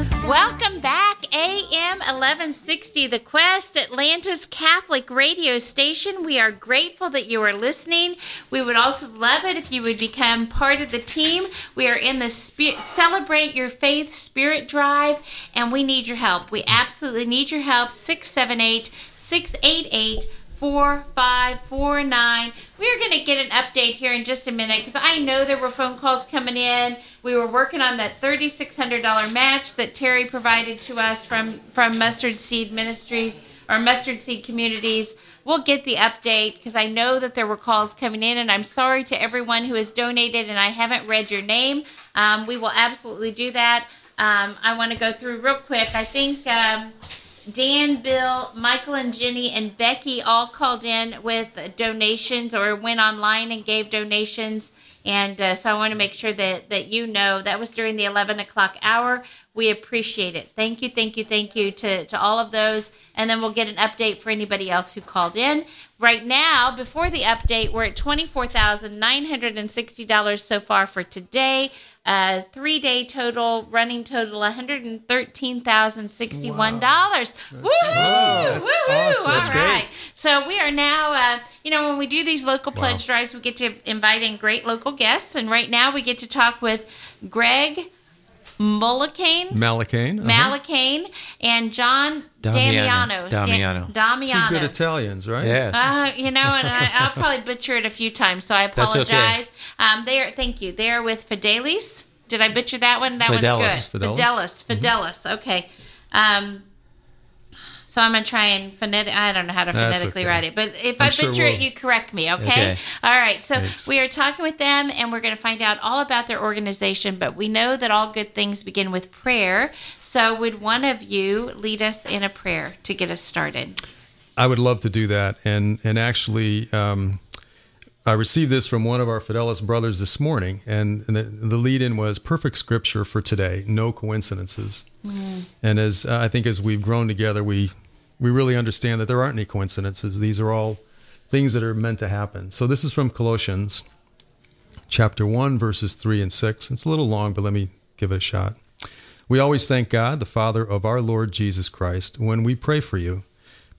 Welcome back, AM 1160, The Quest, Atlanta's Catholic radio station. We are grateful that you are listening. We would also love it if you would become part of the team. We are in the Spe- Celebrate Your Faith Spirit Drive, and we need your help. We absolutely need your help. 678 688 4549. We are going to get an update here in just a minute because I know there were phone calls coming in. We were working on that $3,600 match that Terry provided to us from, from Mustard Seed Ministries or Mustard Seed Communities. We'll get the update because I know that there were calls coming in, and I'm sorry to everyone who has donated and I haven't read your name. Um, we will absolutely do that. Um, I want to go through real quick. I think. Um, Dan, Bill, Michael, and Jenny, and Becky all called in with donations or went online and gave donations. And uh, so I want to make sure that, that you know that was during the 11 o'clock hour. We appreciate it. Thank you, thank you, thank you to, to all of those. And then we'll get an update for anybody else who called in. Right now, before the update, we're at $24,960 so far for today. Uh, three day total, running total, $113,061. Wow. Woo! That's Woo! awesome. All That's great. So we are now, uh, you know, when we do these local pledge drives, we get to invite in great local guests. And right now we get to talk with Greg Mullicane. Malakane. uh-huh. Malacane and John Damiano. Damiano. Damiano. Da- Damiano. Two good Italians, right? Yes. Uh, you know, and I, I'll probably butcher it a few times, so I That's okay. apologize. Um, they are, thank you. They are with Fideles. Did I butcher that one? That Fideles. one's good. Fideles. Fideles. Fideles. Okay. Um, so I'm gonna try and phonetic. I don't know how to phonetically okay. write it, but if I'm I sure butcher we'll- it, you correct me. Okay? Okay. All right. So Thanks. we are talking with them, and we're going to find out all about their organization. But we know that all good things begin with prayer. So would one of you lead us in a prayer to get us started? I would love to do that. And and actually, um, I received this from one of our Fideles brothers this morning, and, and the, the lead in was perfect scripture for today, no coincidences. And as uh, I think as we've grown together, we we really understand that there aren't any coincidences. These are all things that are meant to happen. So this is from Colossians chapter 1 verses 3 and 6. It's a little long, but let me give it a shot. We always thank God, the Father of our Lord Jesus Christ, when we pray for you,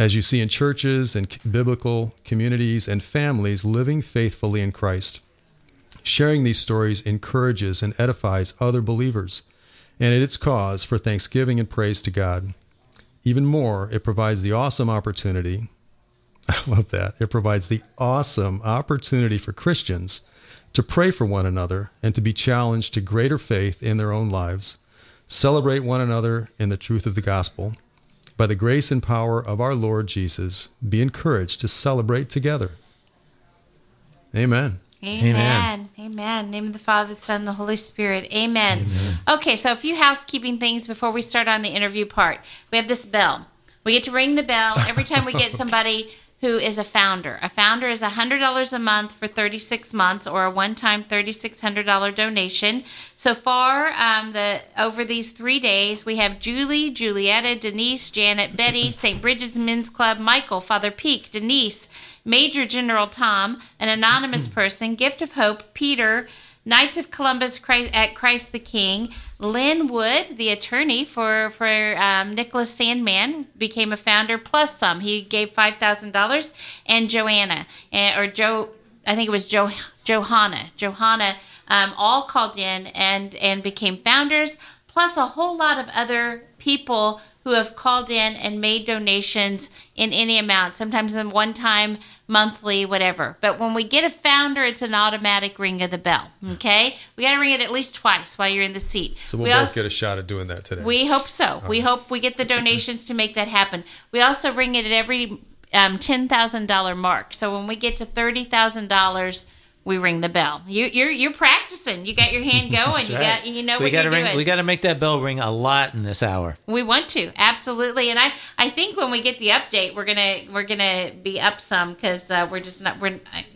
As you see in churches and biblical communities and families living faithfully in Christ, sharing these stories encourages and edifies other believers, and it is cause for thanksgiving and praise to God. Even more, it provides the awesome opportunity I love that. It provides the awesome opportunity for Christians to pray for one another and to be challenged to greater faith in their own lives, celebrate one another in the truth of the gospel. By the grace and power of our Lord Jesus, be encouraged to celebrate together. Amen. Amen. Amen. Name of the Father, the Son, the Holy Spirit. Amen. Okay, so a few housekeeping things before we start on the interview part. We have this bell. We get to ring the bell every time we get somebody who is a founder. A founder is $100 a month for 36 months or a one-time $3,600 donation. So far, um, the over these three days, we have Julie, Julietta, Denise, Janet, Betty, St. Bridget's Men's Club, Michael, Father Peak, Denise, Major General Tom, an anonymous person, Gift of Hope, Peter, Knights of Columbus Christ, at Christ the King, Lin Wood, the attorney for for um, Nicholas Sandmann, became a founder plus some. He gave five thousand dollars, and Joanna or Joe, I think it was jo, Johanna, Johanna, um, all called in and and became founders. Plus a whole lot of other people who have called in and made donations in any amount, sometimes in one time, monthly, whatever. But when we get a founder, it's an automatic ring of the bell. Okay, we got to ring it at least twice while you're in the seat. So we'll We both also- get a shot at doing that today. we hope so. We hope we get the donations to make that happen. We also ring it at every um, ten thousand dollar mark. So when we get to thirty thousand dollars, we ring the bell. You, you're you're practicing. You got your hand going. you right. got you know we what gotta you're ring, doing. We got to make that bell ring a lot in this hour. We want to absolutely, and I I think when we get the update, we're gonna we're gonna be up some because uh, we're just not we're. I,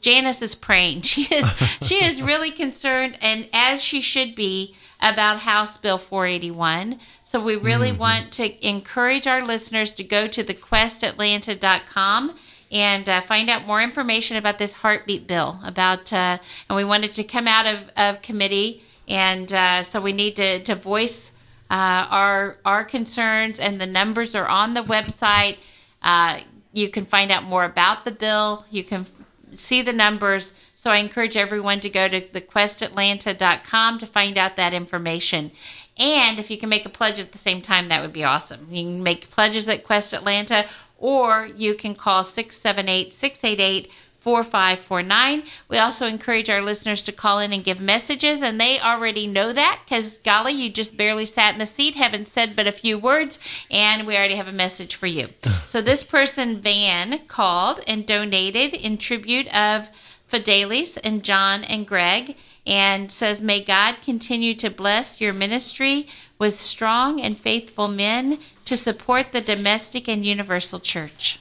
Janice is praying. She is she is really concerned, and as she should be about House Bill 481. So we really want to encourage our listeners to go to thequestatlanta.com and uh, find out more information about this heartbeat bill. About uh, and we wanted to come out of, of committee, and uh, so we need to to voice uh, our our concerns, and the numbers are on the website. Uh, you can find out more about the bill. You can see the numbers. So I encourage everyone to go to thequestatlanta.com to find out that information. And if you can make a pledge at the same time, that would be awesome. You can make pledges at Quest Atlanta, or you can call 678 688 4549. We also encourage our listeners to call in and give messages, and they already know that because, golly, you just barely sat in the seat, haven't said but a few words, and we already have a message for you. so, this person, Van, called and donated in tribute of Fideles and John and Greg and says, May God continue to bless your ministry with strong and faithful men to support the domestic and universal church.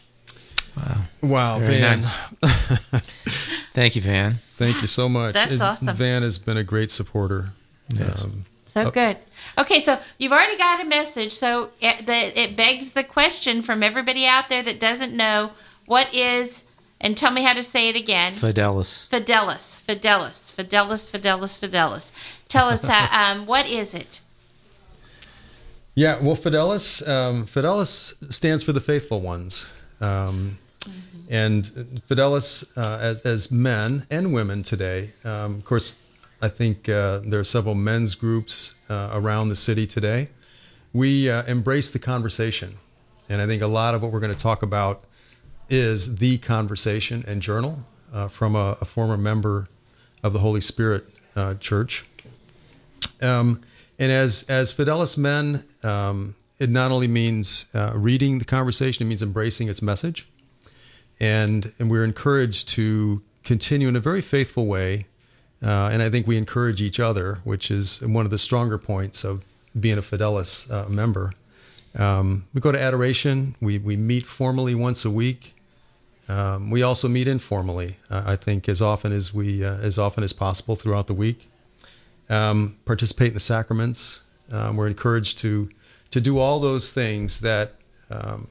Wow, Very Van. nice. Thank you, Van. Thank you so much. That's It- awesome. Van has been a great supporter. Yes. Um, So good. Okay, so you've already got a message. So it, the, it begs the question from everybody out there that doesn't know what is, and tell me how to say it again. Fideles. Fideles, Fideles, Fideles, Fideles, Fideles. Tell us how, um, what is it? Yeah, well, Fideles, um, Fideles stands for the faithful ones. Um, And Fideles, uh, as, as men and women today, um, of course, I think uh, there are several men's groups uh, around the city today. We uh, embrace the conversation. And I think a lot of what we're going to talk about is the conversation and journal uh, from a, a former member of the Holy Spirit uh, Church. Um, and as as Fideles men, um, it not only means uh, reading the conversation; it means embracing its message, and and we're encouraged to continue in a very faithful way. Uh, and I think we encourage each other, which is one of the stronger points of being a Fideles uh, member. Um, we go to adoration. We we meet formally once a week. Um, we also meet informally. Uh, I think as often as we uh, as often as possible throughout the week um, participate in the sacraments. Um, we're encouraged to to do all those things that um,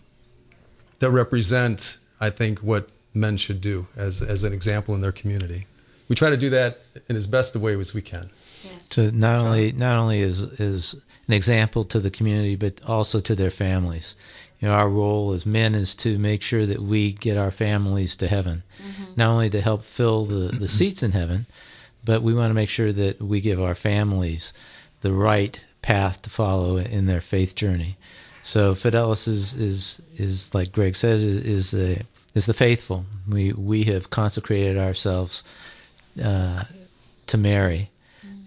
that represent, I think, what men should do as as an example in their community. We try to do that in as best a way as we can. to not only not only is is an example to the community, but also to their families. You know, our role as men is to make sure that we get our families to heaven, not only to help fill the, the seats in heaven, but we want to make sure that we give our families the right path to follow in their faith journey. So Fideles is is is like Greg says is is, a, is the faithful. We we have consecrated ourselves uh, to Mary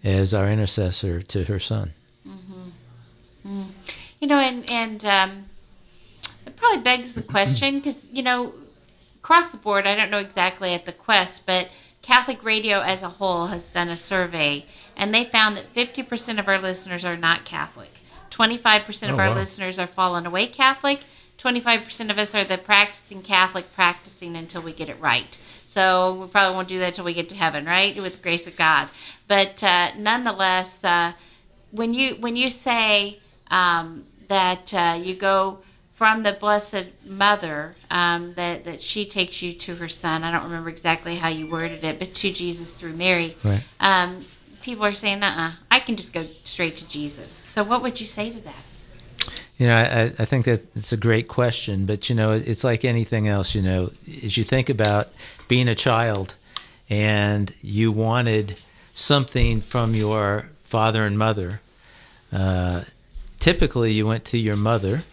as our intercessor to her son. You know, and and um, probably begs the question because you know, across the board, I don't know exactly at the Quest, but Catholic Radio as a whole has done a survey, and they found that fifty percent of our listeners are not Catholic. Twenty-five percent of Oh, our wow. listeners are fallen away Catholic. Twenty-five percent of us are the practicing Catholic, practicing until we get it right. So we probably won't do that until we get to heaven, right? With the grace of God. But uh, nonetheless, uh, when you when you say um, that uh, you go from the Blessed Mother, um, that that she takes you to her Son. I don't remember exactly how you worded it, but to Jesus through Mary. Right. Um, people are saying, "Uh, I can just go straight to Jesus." So, what would you say to that? You know, I, I think that it's a great question, but you know, it's like anything else. You know, as you think about being a child, and you wanted something from your father and mother, uh, typically you went to your mother,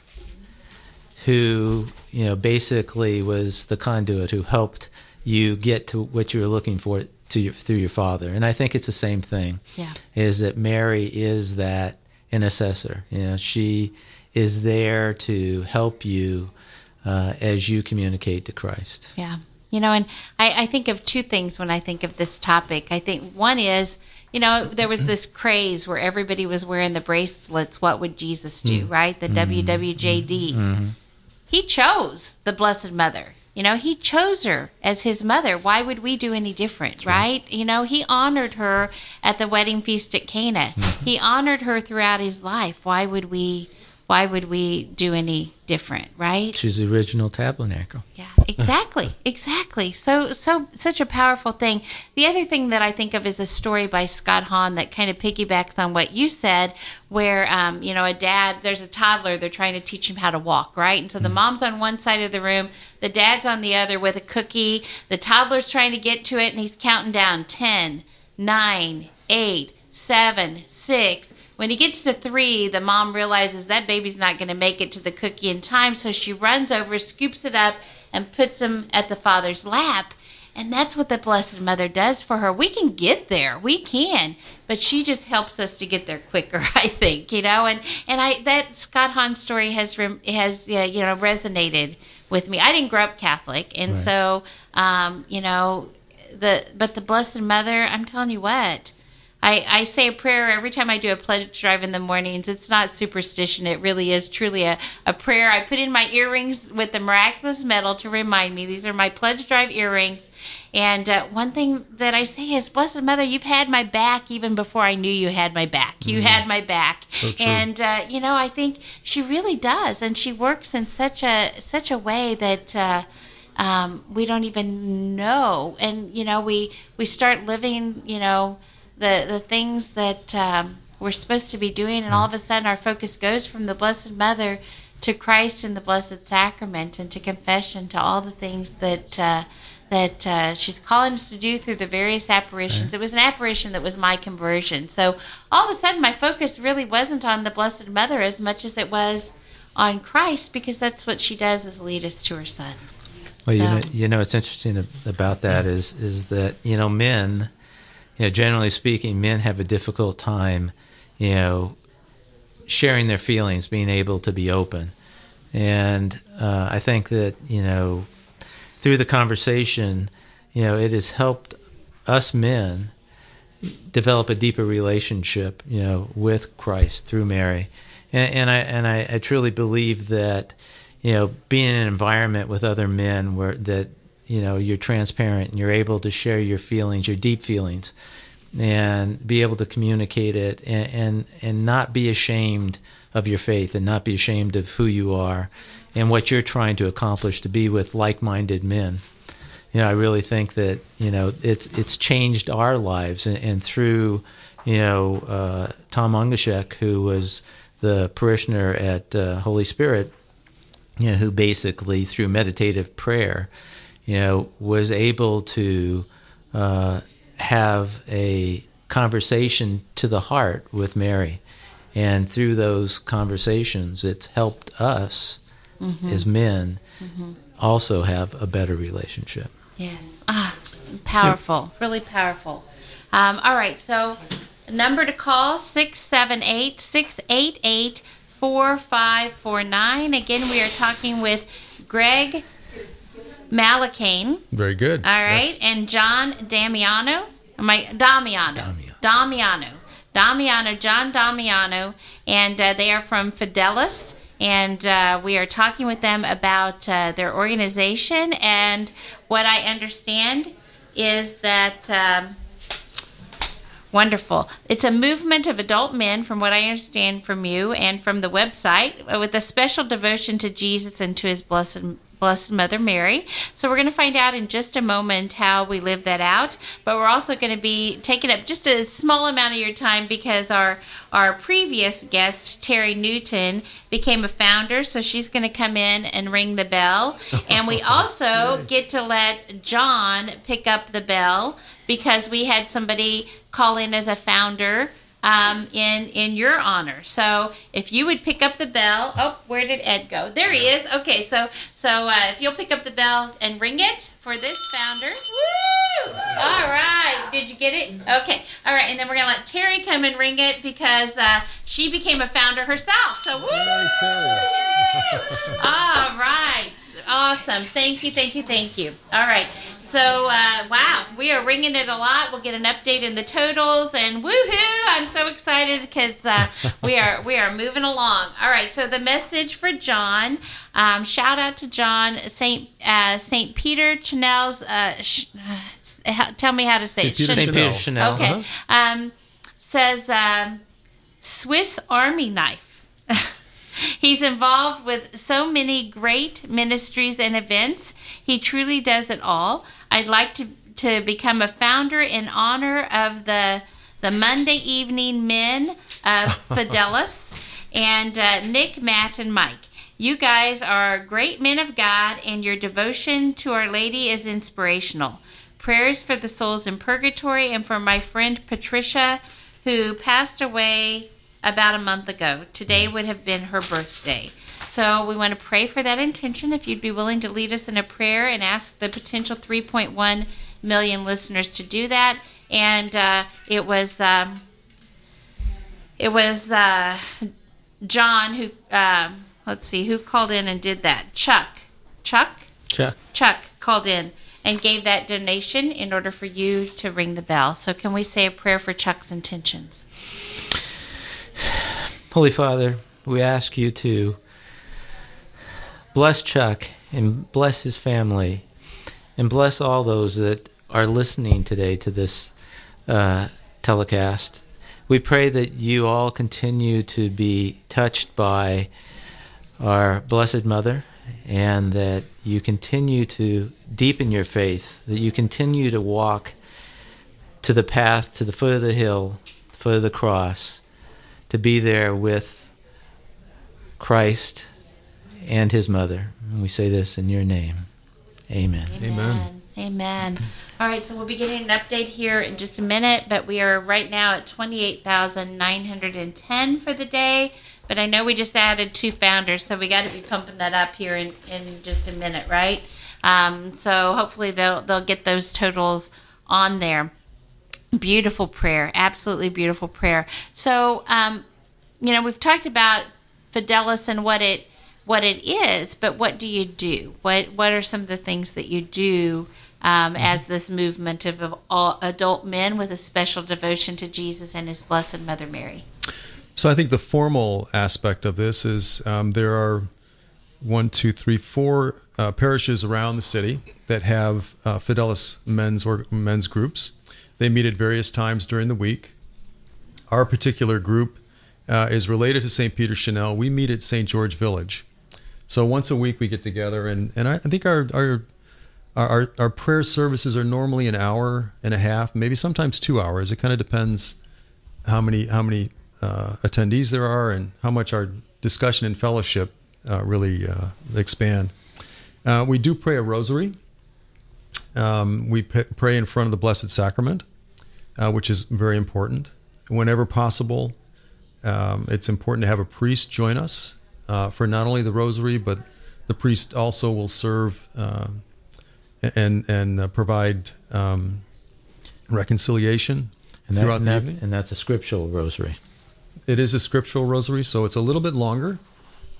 who you know basically was the conduit who helped you get to what you were looking for to your, through your father. And I think it's the same thing. Yeah. Is that Mary is that intercessor? You know, she is there to help you uh, as you communicate to Christ. Yeah. You know, and I, I think of two things when I think of this topic. I think one is, you know, there was this craze where everybody was wearing the bracelets. What would Jesus do? Mm-hmm. Right? The mm-hmm. WWJD. Mm-hmm. He chose the Blessed Mother. You know, he chose her as his mother. Why would we do any different, right? You know, he honored her at the wedding feast at Cana. he honored her throughout his life. Why would we why would we do any different, right? She's the original tabernacle. Yeah, exactly, exactly. So, so such a powerful thing. The other thing that I think of is a story by Scott Hahn that kind of piggybacks on what you said, where um, you know a dad, there's a toddler, they're trying to teach him how to walk, right? And so the mom's on one side of the room, the dad's on the other with a cookie. The toddler's trying to get to it, and he's counting down ten, nine, eight, seven, six. When he gets to three, the mom realizes that baby's not going to make it to the cookie in time, so she runs over, scoops it up, and puts him at the father's lap. And that's what the Blessed Mother does for her. We can get there, we can, but she just helps us to get there quicker. I think, you know, and and I that Scott Hahn story has has uh, you know resonated with me. I didn't grow up Catholic, and right. so um, you know the but the Blessed Mother. I'm telling you what I, I say a prayer every time I do a pledge drive in the mornings. It's not superstition. It really is truly a, a prayer. I put in my earrings with the miraculous medal to remind me. These are my pledge drive earrings. And uh, one thing that I say is, Blessed Mother, you've had my back even before I knew you had my back. You mm. had my back, so and uh, you know I think she really does, and she works in such a such a way that. Uh, um, we don't even know, and you know, we we start living, you know, the the things that um, we're supposed to be doing, and all of a sudden our focus goes from the Blessed Mother to Christ and the Blessed Sacrament, and to confession, to all the things that. Uh, that uh, she's calling us to do through the various apparitions. Right. It was an apparition that was my conversion. So all of a sudden, my focus really wasn't on the Blessed Mother as much as it was on Christ, because that's what she does is lead us to her Son. Well, so. you know, you know, what's interesting about that is is that you know men you know, generally speaking, men have a difficult time, you know, sharing their feelings, being able to be open. And uh, I think that, you know, through the conversation, you know, it has helped us men develop a deeper relationship, you know, with Christ through Mary. And, and I and I, I truly believe that, you know, being in an environment with other men where that you know you're transparent and you're able to share your feelings your deep feelings and be able to communicate it and and, and not be ashamed of your faith and not be ashamed of who you are and what you're trying to accomplish to be with like-minded men. You know i really think that you know it's it's changed our lives and, and through you know uh, tom ungashek who was the parishioner at uh, holy spirit you know, who basically through meditative prayer you know, was able to uh, have a conversation to the heart with Mary. And through those conversations, it's helped us mm-hmm. as men mm-hmm. also have a better relationship. Yes. Ah, powerful. Really powerful. Um, all right. So, number to call 678 688 4549. Again, we are talking with Greg Malakane. Very good. All right. Yes. And John Damiano. My Damiano. Damiano. Damiano. Damiano. John Damiano. And uh, they are from Fideles. And uh, we are talking with them about uh, their organization. And what I understand is that. Um, Wonderful. It's a movement of adult men, from what I understand from you and from the website, with a special devotion to Jesus and to his blessed Blessed Mother Mary. So we're going to find out in just a moment how we live that out. But we're also going to be taking up just a small amount of your time because our our previous guest Terry Newton became a founder, so she's going to come in and ring the bell. And we also get to let John pick up the bell because we had somebody call in as a founder um, in in your honor. So if you would pick up the bell. Oh, where did Ed go? There he is. Okay, so so uh, if you'll pick up the bell and ring it for this founder. Woo! All right. Did you get it? Okay. All right, and then we're gonna let Terry come and ring it because uh, she became a founder herself. So woo! All right. Awesome. Thank you, thank you, thank you. All right. So, uh, wow, we are ringing it a lot. We'll get an update in the totals, and woohoo! I'm so excited because uh, we are we are moving along. All right. So the message for John. Um, shout out to John Saint uh, Saint Peter Chanel's. Uh, sh- uh, tell me how to say Saint it. Peter St. Chanel. Peter Chanel. Okay. Um, says um, Swiss Army knife. He's involved with so many great ministries and events. He truly does it all. I'd like to to become a founder in honor of the the Monday evening men of Fideles and uh, Nick, Matt, and Mike. You guys are great men of God, and your devotion to Our Lady is inspirational. Prayers for the souls in purgatory and for my friend Patricia, who passed away about a month ago. Today would have been her birthday. So we want to pray for that intention. If you'd be willing to lead us in a prayer and ask the potential 3.1 million listeners to do that. And uh, it was um, it was uh, John who um let's see who called in and did that. Chuck, Chuck, Chuck. Chuck called in and gave that donation in order for you to ring the bell. So can we say a prayer for Chuck's intentions? Holy Father, we ask you to bless Chuck and bless his family and bless all those that are listening today to this uh, telecast. We pray that you all continue to be touched by our Blessed Mother and that you continue to deepen your faith, that you continue to walk to the path, to the foot of the hill, the foot of the cross, to be there with Christ and his mother. And we say this in your name. Amen. Amen. Amen. All right, so we'll be getting an update here in just a minute, but we are right now at 28,910 for the day. But I know we just added two founders, so we got to be pumping that up here in, in just a minute, right? Um, so hopefully they'll they'll get those totals on there. Beautiful prayer, absolutely beautiful prayer. So, um, you know, we've talked about Fideles and what it what it is, but what do you do? What what are some of the things that you do um, as this movement of, of all adult men with a special devotion to Jesus and His Blessed Mother Mary? So I think the formal aspect of this is um, there are one, two, three, four uh, parishes around the city that have uh, Fideles men's or men's groups. They meet at various times during the week. Our particular group uh, is related to St. Peter Chanel. We meet at St. George Village. So once a week we get together, and, and I, think our, our our our prayer services are normally an hour and a half, maybe sometimes two hours. It kind of depends how many how many uh, attendees there are and how much our discussion and fellowship uh, really uh, expand. Uh, we do pray a rosary. Um, we p- pray in front of the Blessed Sacrament, uh, which is very important. Whenever possible, um, it's important to have a priest join us uh, for not only the rosary, but the priest also will serve uh, and and uh, provide um, reconciliation And, that, throughout and, the that- evening. and that's a scriptural rosary. It is a scriptural rosary, so it's a little bit longer.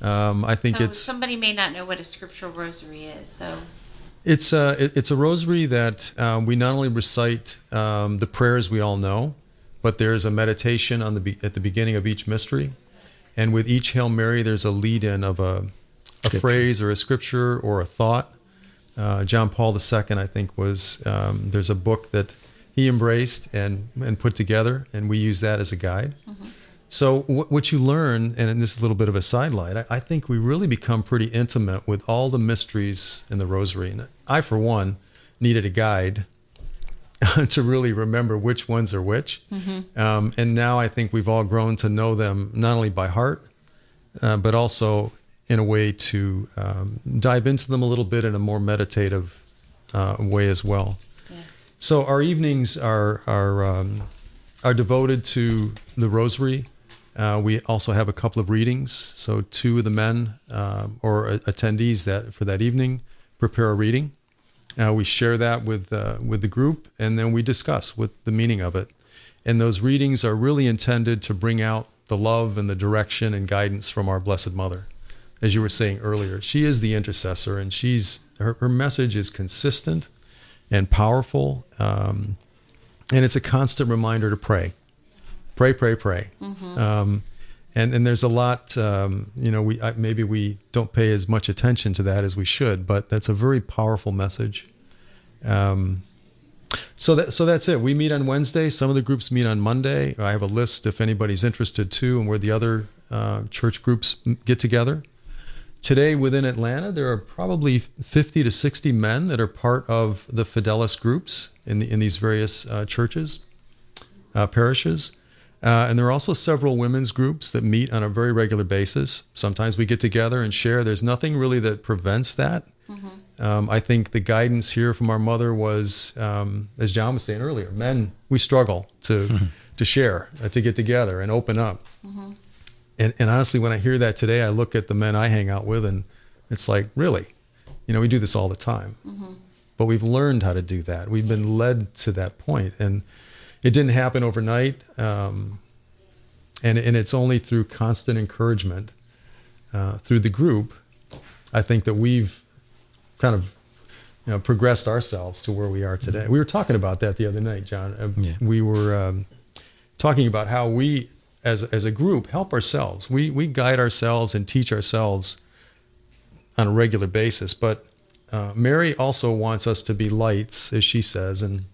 Um, I think So it's somebody may not know what a scriptural rosary is. So it's a it- it's a rosary that um, we not only recite um, the prayers we all know, but there's a meditation on the be- at the beginning of each mystery, and with each Hail Mary, there's a lead in of a a phrase or a scripture or a thought. Uh, John Paul II, I think, was um, there's a book that he embraced and and put together, and we use that as a guide. So what, what you learn, and this is a little bit of a sidelight, I, I think we really become pretty intimate with all the mysteries in the Rosary. And I, for one, needed a guide to really remember which ones are which. Um, and now I think we've all grown to know them not only by heart, uh, but also in a way to um, dive into them a little bit in a more meditative uh, way as well. yes, So our evenings are are um, are devoted to the Rosary. Uh, we also have a couple of readings. So two of the men um, or attendees that for that evening prepare a reading. Uh, we share that with uh, with the group, and then we discuss what the meaning of it. And those readings are really intended to bring out the love and the direction and guidance from our Blessed Mother. as you were saying earlier, she is the intercessor, and she's her, her message is consistent and powerful, um, and it's a constant reminder to pray, pray, pray, pray. Um, and and there's a lot, um, you know, we I, maybe we don't pay as much attention to that as we should, but that's a very powerful message. Um, so that so that's it. We meet on Wednesday. Some of the groups meet on Monday. I have a list if anybody's interested too, and where the other uh, church groups get together. Today within Atlanta, there are probably 50 to 60 men that are part of the Fideles groups in the in these various uh, churches, uh, parishes. Uh, and there are also several women's groups that meet on a very regular basis. Sometimes we get together and share. There's nothing really that prevents that. Um, I think the guidance here from our mother was, um, as John was saying earlier, men we struggle to to share, uh, to get together and open up. And, and honestly, when I hear that today, I look at the men I hang out with, and it's like, really, you know, we do this all the time, but we've learned how to do that. We've been led to that point, and it didn't happen overnight. Um, and and it's only through constant encouragement uh, through the group, I think that we've kind of you know progressed ourselves to where we are today. We were talking about that the other night, John. Uh, Yeah. We were um, talking about how we, as as a group, help ourselves. We we guide ourselves and teach ourselves on a regular basis. But uh, Mary also wants us to be lights, as she says, and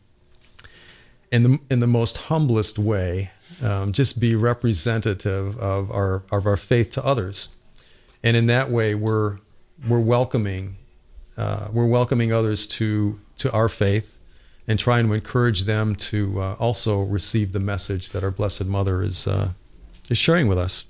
in the in the most humblest way, um, just be representative of our of our faith to others, and in that way, we're we're welcoming uh, we're welcoming others to to our faith, and trying to encourage them to uh, also receive the message that our Blessed Mother is uh, is sharing with us.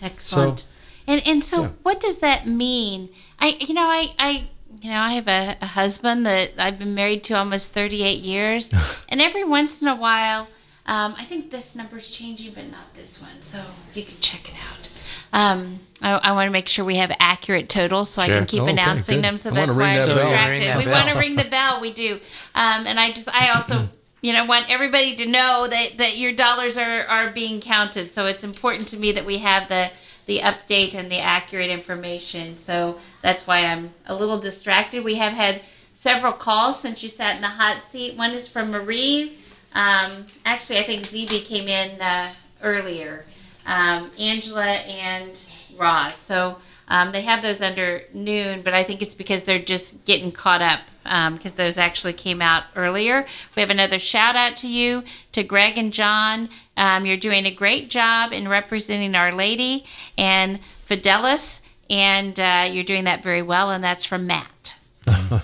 Excellent. and and so, yeah. what does that mean? I you know I I you know I have a, a husband that I've been married to almost thirty eight years, and every once in a while, um, I think this number's changing, but not this one. So if you could check it out. Um, I, I want to make sure we have accurate totals so I can keep Oh, okay, announcing good. them. So I that's why ring I'm that distracted. We want to ring the bell. We do. Um, and I just I also you know want everybody to know that that your dollars are are being counted. So it's important to me that we have the the update and the accurate information. So that's why I'm a little distracted. We have had several calls since you sat in the hot seat. One is from Marie. Um, actually, I think ZB came in uh, earlier. Um, Angela and Ross. So um, they have those under noon, but I think it's because they're just getting caught up because those actually came out earlier. We have another shout out to you, to Greg and John. Um, you're doing a great job in representing Our Lady and Fideles, and uh, you're doing that very well, and that's from Matt. All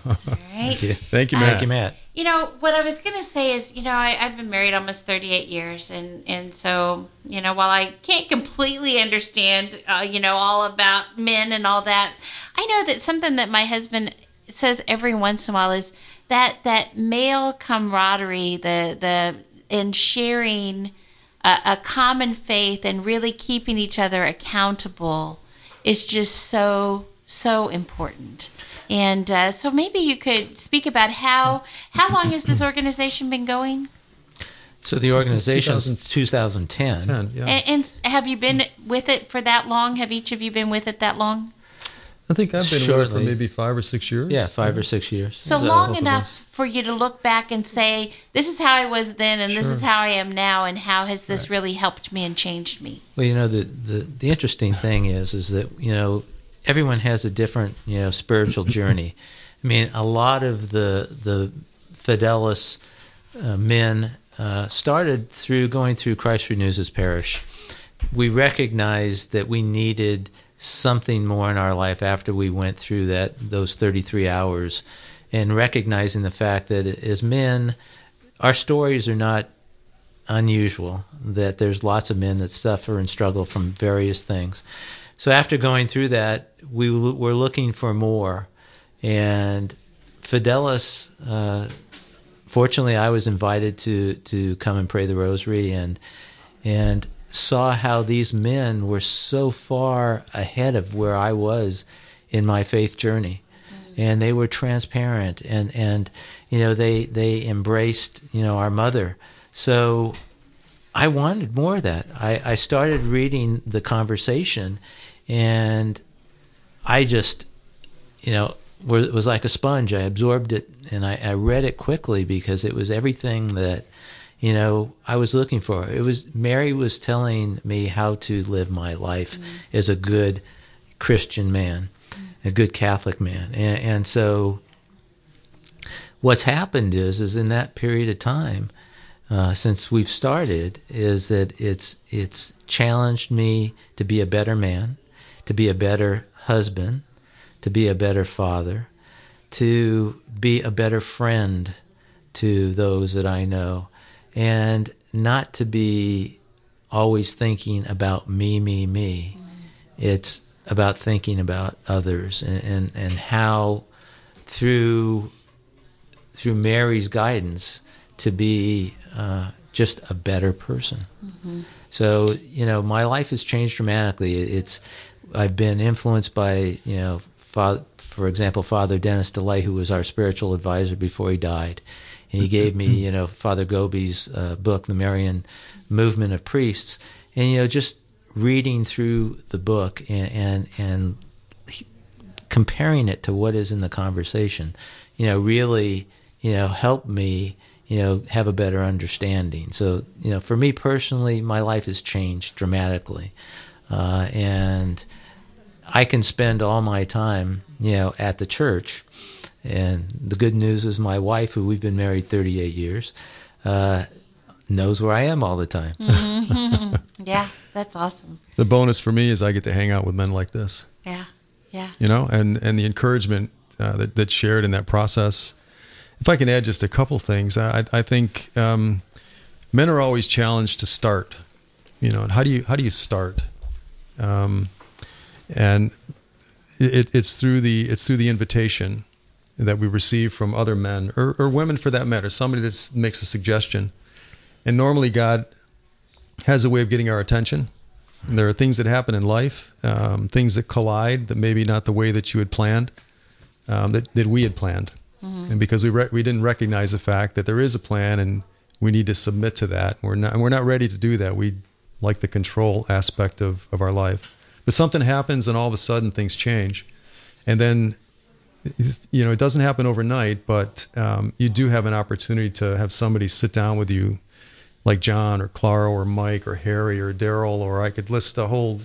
right. Thank you, Matt. Thank you, Matt. You know what I was gonna say is, you know, I, I've been married almost 38 years, and and so you know, while I can't completely understand, uh, you know, all about men and all that, I know that something that my husband says every once in a while is that that male camaraderie, the the in sharing a, a common faith and really keeping each other accountable is just so so important. And uh, so maybe you could speak about how how long has this organization been going? So the organization is 2000 2010. Ten, yeah. And, and have you been with it for that long? Have each of you been with it that long? I think I've been with it for maybe five or six years. Yeah, five or six years. So both long enough for you to look back and say, "This is how I was then, and this is how I am now, and how has this really helped me and changed me?" Well, you know the, the the interesting thing is is that you know everyone has a different you know spiritual journey. I mean, a lot of the the Fideles uh, men uh, started through going through Christ Renews His Parish. We recognized that we needed something more in our life after we went through that those 33 hours, and recognizing the fact that as men, our stories are not unusual that there's lots of men that suffer and struggle from various things. So after going through that, we were looking for more, and Fideles. Uh, fortunately, I was invited to to come and pray the Rosary, and and saw how these men were so far ahead of where I was in my faith journey. Mm. And they were transparent and and you know they they embraced you know our mother. So i wanted more of that. I i started reading the conversation and I just, you know, it was like a sponge. I absorbed it and I, I read it quickly because it was everything that, you know, I was looking for. It was Mary was telling me how to live my life mm-hmm. as a good Christian man, a good Catholic man, and, and so what's happened is, is in that period of time, uh, since we've started, is that it's it's challenged me to be a better man, to be a better husband, to be a better father, to be a better friend to those that I know, and not to be always thinking about me, me, me. It's about thinking about others and, and, and how through through Mary's guidance to be uh, just a better person. Mm-hmm. So you know, my life has changed dramatically. It's I've been influenced by you know Father, for example, Father Dennis DeLay, who was our spiritual advisor before he died. And he gave me, you know, Father Gobbi's uh, book, The Marian Movement of Priests. And, you know, just reading through the book and, and, and comparing it to what is in the conversation, you know, really, you know, helped me, you know, have a better understanding. So, you know, for me personally, my life has changed dramatically. Uh, and, I can spend all my time, you know, at the church. And the good news is my wife, who we've been married 38 years, uh, knows where I am all the time. Mm-hmm. yeah, that's awesome. The bonus for me is I get to hang out with men like this. Yeah, yeah. You know, and and the encouragement uh, that that's shared in that process. If I can add just a couple things, I I think um, men are always challenged to start. You know, and how do you how do you start? Um, and it, it's through the it's through the invitation that we receive from other men or, or women for that matter somebody that makes a suggestion. And normally god has a way of getting our attention. And there are things that happen in life um, things that collide that maybe not the way that you had planned um, that, that we had planned. Mm-hmm. and because we re- we didn't recognize the fact that there is a plan and we need to submit to that we're not we're not ready to do that. We like the control aspect of, of our life. But something happens and all of a sudden things change. And then, you know, it doesn't happen overnight, but um, you do have an opportunity to have somebody sit down with you, like John or Clara or Mike or Harry or Daryl, or I could list a whole,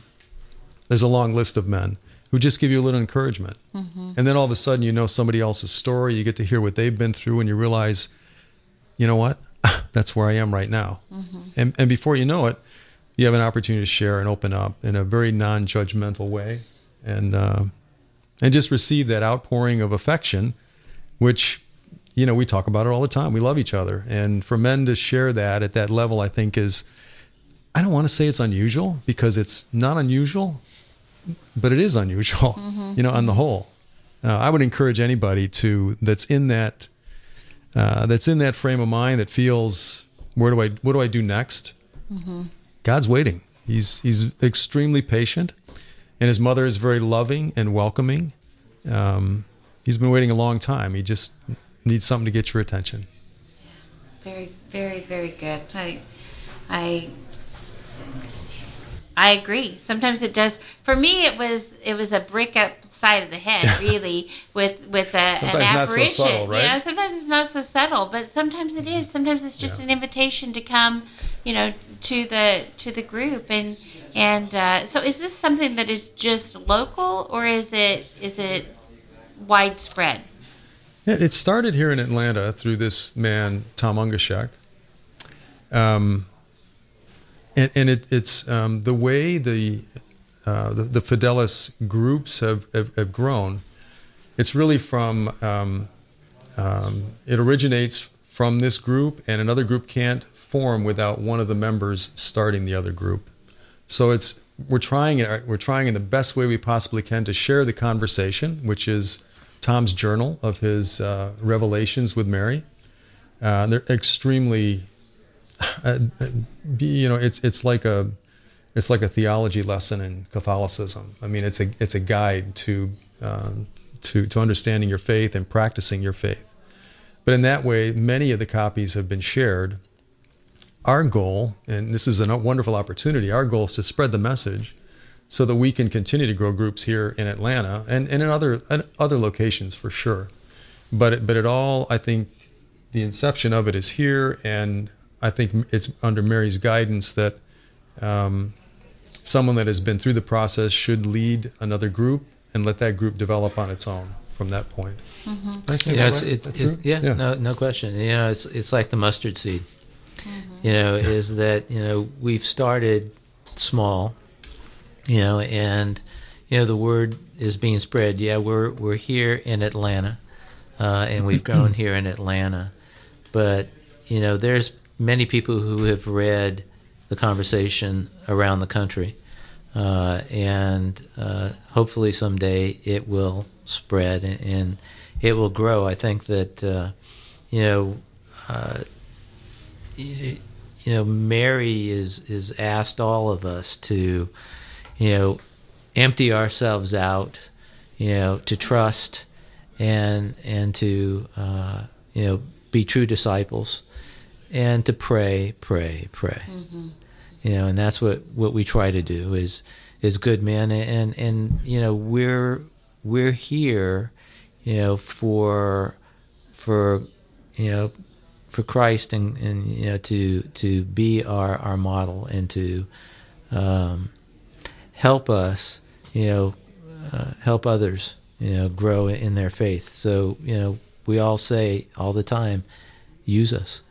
there's a long list of men who just give you a little encouragement. Mm-hmm. And then all of a sudden, you know somebody else's story, you get to hear what they've been through, and you realize, you know what? That's where I am right now. Mm-hmm. And, and before you know it, you have an opportunity to share and open up in a very non-judgmental way, and uh, and just receive that outpouring of affection, which you know we talk about it all the time. We love each other, and for men to share that at that level, I think is I don't want to say it's unusual because it's not unusual, but it is unusual. Mm-hmm. You know, on the whole, uh, I would encourage anybody to that's in that uh, that's in that frame of mind that feels where do I what do I do next? Mm-hmm. God's waiting. He's he's extremely patient, and his mother is very loving and welcoming. Um, he's been waiting a long time. He just needs something to get your attention. Very, very, very good. I, I, I agree. Sometimes it does. For me, it was it was a brick upside of the head, really, with with a, an apparition. So subtle, right? You know, sometimes it's not so subtle, but sometimes it is. Sometimes it's just yeah. an invitation to come, you know, to the to the group and and uh, so is this something that is just local or is it is it widespread? Yeah, it started here in Atlanta through this man Tom Ungashek. Um, and, and it, it's um, the way the, uh, the, the Fideles groups have, have, have grown. It's really from um, um, it originates from this group, and another group can't form without one of the members starting the other group. So it's we're trying it we're trying in the best way we possibly can to share the conversation, which is Tom's journal of his uh, revelations with Mary. Uh, they're extremely, uh, you know, it's it's like a it's like a theology lesson in Catholicism. I mean, it's a it's a guide to um, to to understanding your faith and practicing your faith. But in that way, many of the copies have been shared our goal, and this is a wonderful opportunity, our goal is to spread the message so that we can continue to grow groups here in Atlanta and, and in other in other locations for sure. But it, but it all, I think, the inception of it is here, and I think it's under Mary's guidance that um, someone that has been through the process should lead another group and let that group develop on its own from that point. Mm-hmm. I say You know, that it's, it's, that it's true? yeah, no, no question. You know, it's it's like the mustard seed. You know, is that you know we've started small, you know, and you know the word is being spread. Yeah, we're we're here in Atlanta, uh, and we've grown here in Atlanta, but you know, there's many people who have read the conversation around the country, uh, and uh, hopefully someday it will spread and, and it will grow. I think that uh, you know, uh, you know, Mary is is asked all of us to, you know, empty ourselves out, you know, to trust and and to uh, you know be true disciples and to pray, pray, pray. You know, and that's what what we try to do is is good men and and you know we're we're here, you know, for for you know for Christ and, and you know to to be our our model and to um, help us, you know, uh, help others, you know, grow in their faith. So you know, we all say all the time, use us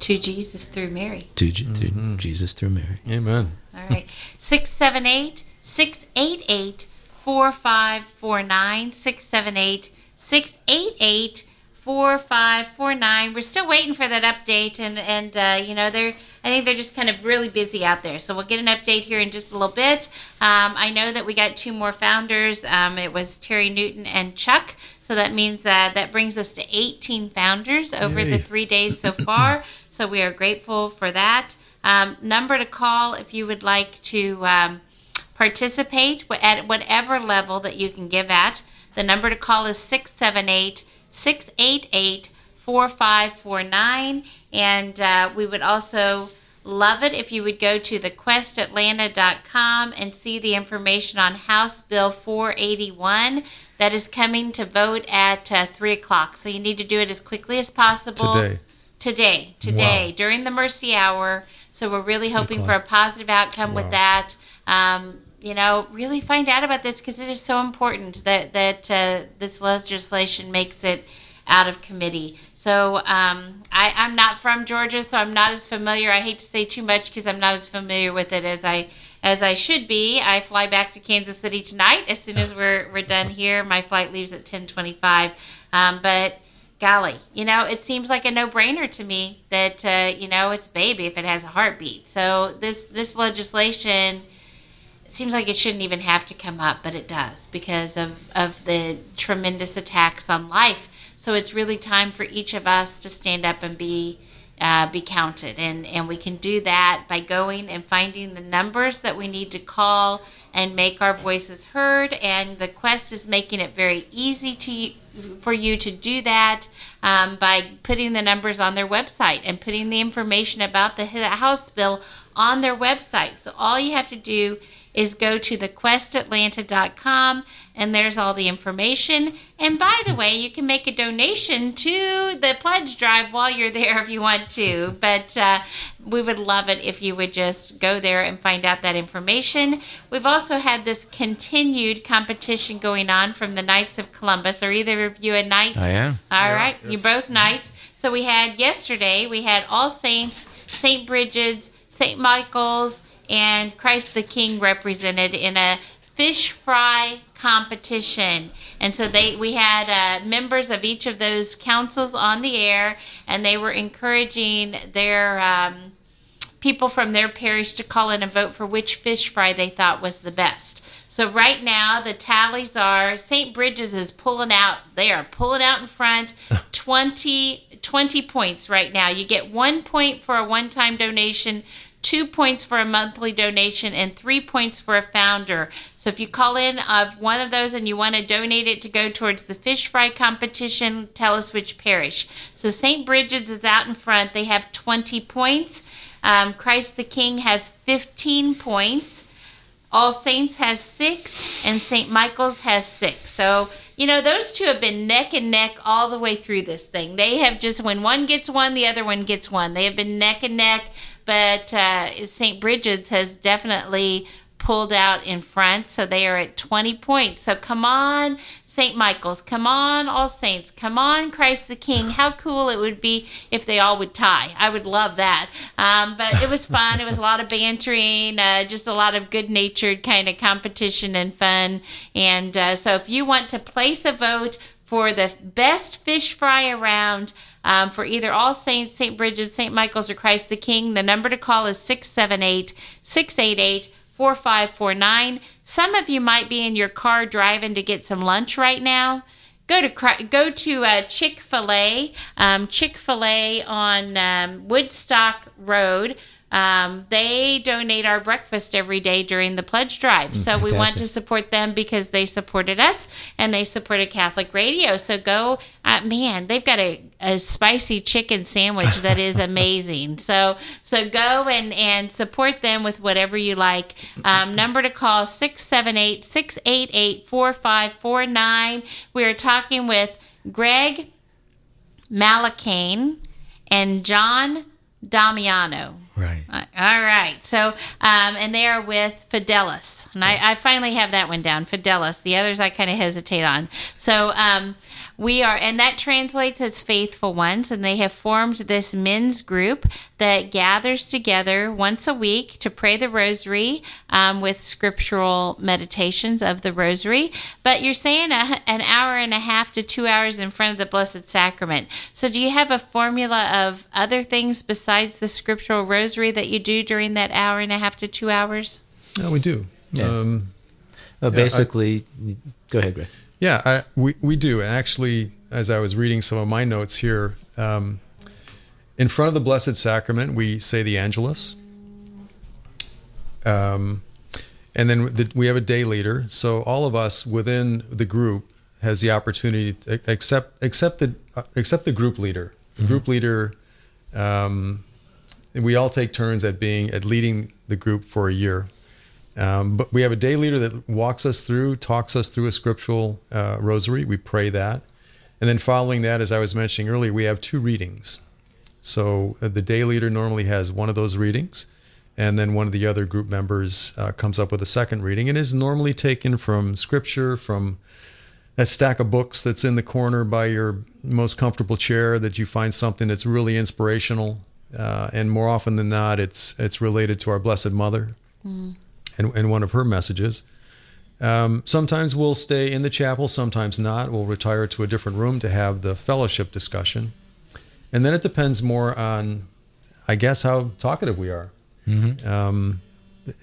To Jesus through Mary. to, Je- to Jesus through Mary. Amen. All right. 678 688 4549. 678 688 4549. We're still waiting for that update, and, and uh, you know, they're, I think they're just kind of really busy out there. So we'll get an update here in just a little bit. Um, I know that we got two more founders. Um, it was Terry Newton and Chuck. So that means uh, that brings us to 18 founders over the three days so far. so we are grateful for that. Um, number to call if you would like to um, participate at whatever level that you can give at. The number to call is 678 688 4549. And uh, we would also love it if you would go to thequestatlanta.com and see the information on House Bill 481 that is coming to vote at uh, 3 o'clock. So you need to do it as quickly as possible Today. today, today, Wow. during the Mercy Hour. So we're really hoping for a positive outcome with that. Um, you know, really find out about this because it is so important that that uh, this legislation makes it out of committee. So um, I, I'm not from Georgia, so I'm not as familiar. I hate to say too much because I'm not as familiar with it as I as I should be. I fly back to Kansas City tonight as soon as we're we're done here. My flight leaves at 10:25. Um, but golly, you know, it seems like a no-brainer to me that uh, you know it's a baby if it has a heartbeat. So this this legislation seems like it shouldn't even have to come up, but it does because of of the tremendous attacks on life. So it's really time for each of us to stand up and be uh, be counted, and and we can do that by going and finding the numbers that we need to call and make our voices heard. And the Quest is making it very easy to for you to do that um, by putting the numbers on their website and putting the information about the House bill on their website. So all you have to do is go to thequestatlanta.com and there's all the information. And by the way, you can make a donation to the pledge drive while you're there if you want to. But uh, we would love it if you would just go there and find out that information. We've also had this continued competition going on from the Knights of Columbus. or either of you a knight? I am. All Yeah, right, yes. you're both knights. So we had yesterday, we had All Saints, St. Bridget's, St. Michael's, and Christ the King represented in a fish fry competition. And so they we had uh, members of each of those councils on the air, and they were encouraging their um, people from their parish to call in and vote for which fish fry they thought was the best. So right now the tallies are St. Bridget's is pulling out. They are pulling out in front 20, 20 points right now. You get one point for a one-time donation, two points for a monthly donation, and three points for a founder. So if you call in of one of those and you want to donate it to go towards the fish fry competition, tell us which parish. So St. Bridget's is out in front. They have 20 points. Um, Christ the King has 15 points. All Saints has six, and St. Michael's has six. So, you know, those two have been neck and neck all the way through this thing. They have just, when one gets one, the other one gets one. They have been neck and neck, but uh, St. Bridget's has definitely pulled out in front. So they are at 20 points. So come on, St. Michael's. Come on, All Saints. Come on, Christ the King. How cool it would be if they all would tie. I would love that. Um, but it was fun. It was a lot of bantering, uh, just a lot of good natured kind of competition and fun. And uh, so if you want to place a vote, for the best fish fry around um, for either All Saints, St. Bridget, St. Michael's, or Christ the King. The number to call is 678 688 4549. Some of you might be in your car driving to get some lunch right now. Go to go to uh, Chick Fil A, um, Chick Fil A on um, Woodstock Road. Um, they donate our breakfast every day during the pledge drive. So we want to support them because they supported us and they supported Catholic radio. So go, uh, man, they've got a, a spicy chicken sandwich that is amazing. so so go and, and support them with whatever you like. Um, number to call 678 688 4549. We are talking with Greg Malakane and John Damiano. Right. Uh, all right. So, um, and they are with Fideles. And I, I, finally have that one down, Fideles. The others I kind of hesitate on. So, um, we are, and that translates as faithful ones. And they have formed this men's group that gathers together once a week to pray the rosary um, with scriptural meditations of the rosary. But you're saying a, an hour and a half to two hours in front of the Blessed Sacrament. So, do you have a formula of other things besides the scriptural rosary that you do during that hour and a half to two hours? Yeah, we do. Yeah. Um, well, basically, I, go ahead, Greg. Yeah, I, we we do. And actually, as I was reading some of my notes here, um, in front of the Blessed Sacrament, we say the Angelus. Um, and then the, we have a day leader. So all of us within the group has the opportunity to accept accept the accept the group leader. The mm-hmm. group leader. Um, we all take turns at being at leading the group for a year. Um, but we have a day leader that walks us through, talks us through a scriptural uh, rosary. We pray that. And then following that, as I was mentioning earlier, we have two readings. So uh, the day leader normally has one of those readings, and then one of the other group members uh, comes up with a second reading and is normally taken from scripture, from a stack of books that's in the corner by your most comfortable chair that you find something that's really inspirational. Uh, and more often than not, it's it's related to our Blessed Mother. Mm and, and one of her messages. Um, sometimes we'll stay in the chapel, sometimes not. We'll retire to a different room to have the fellowship discussion. And then it depends more on, I guess, how talkative we are. Mm-hmm. Um,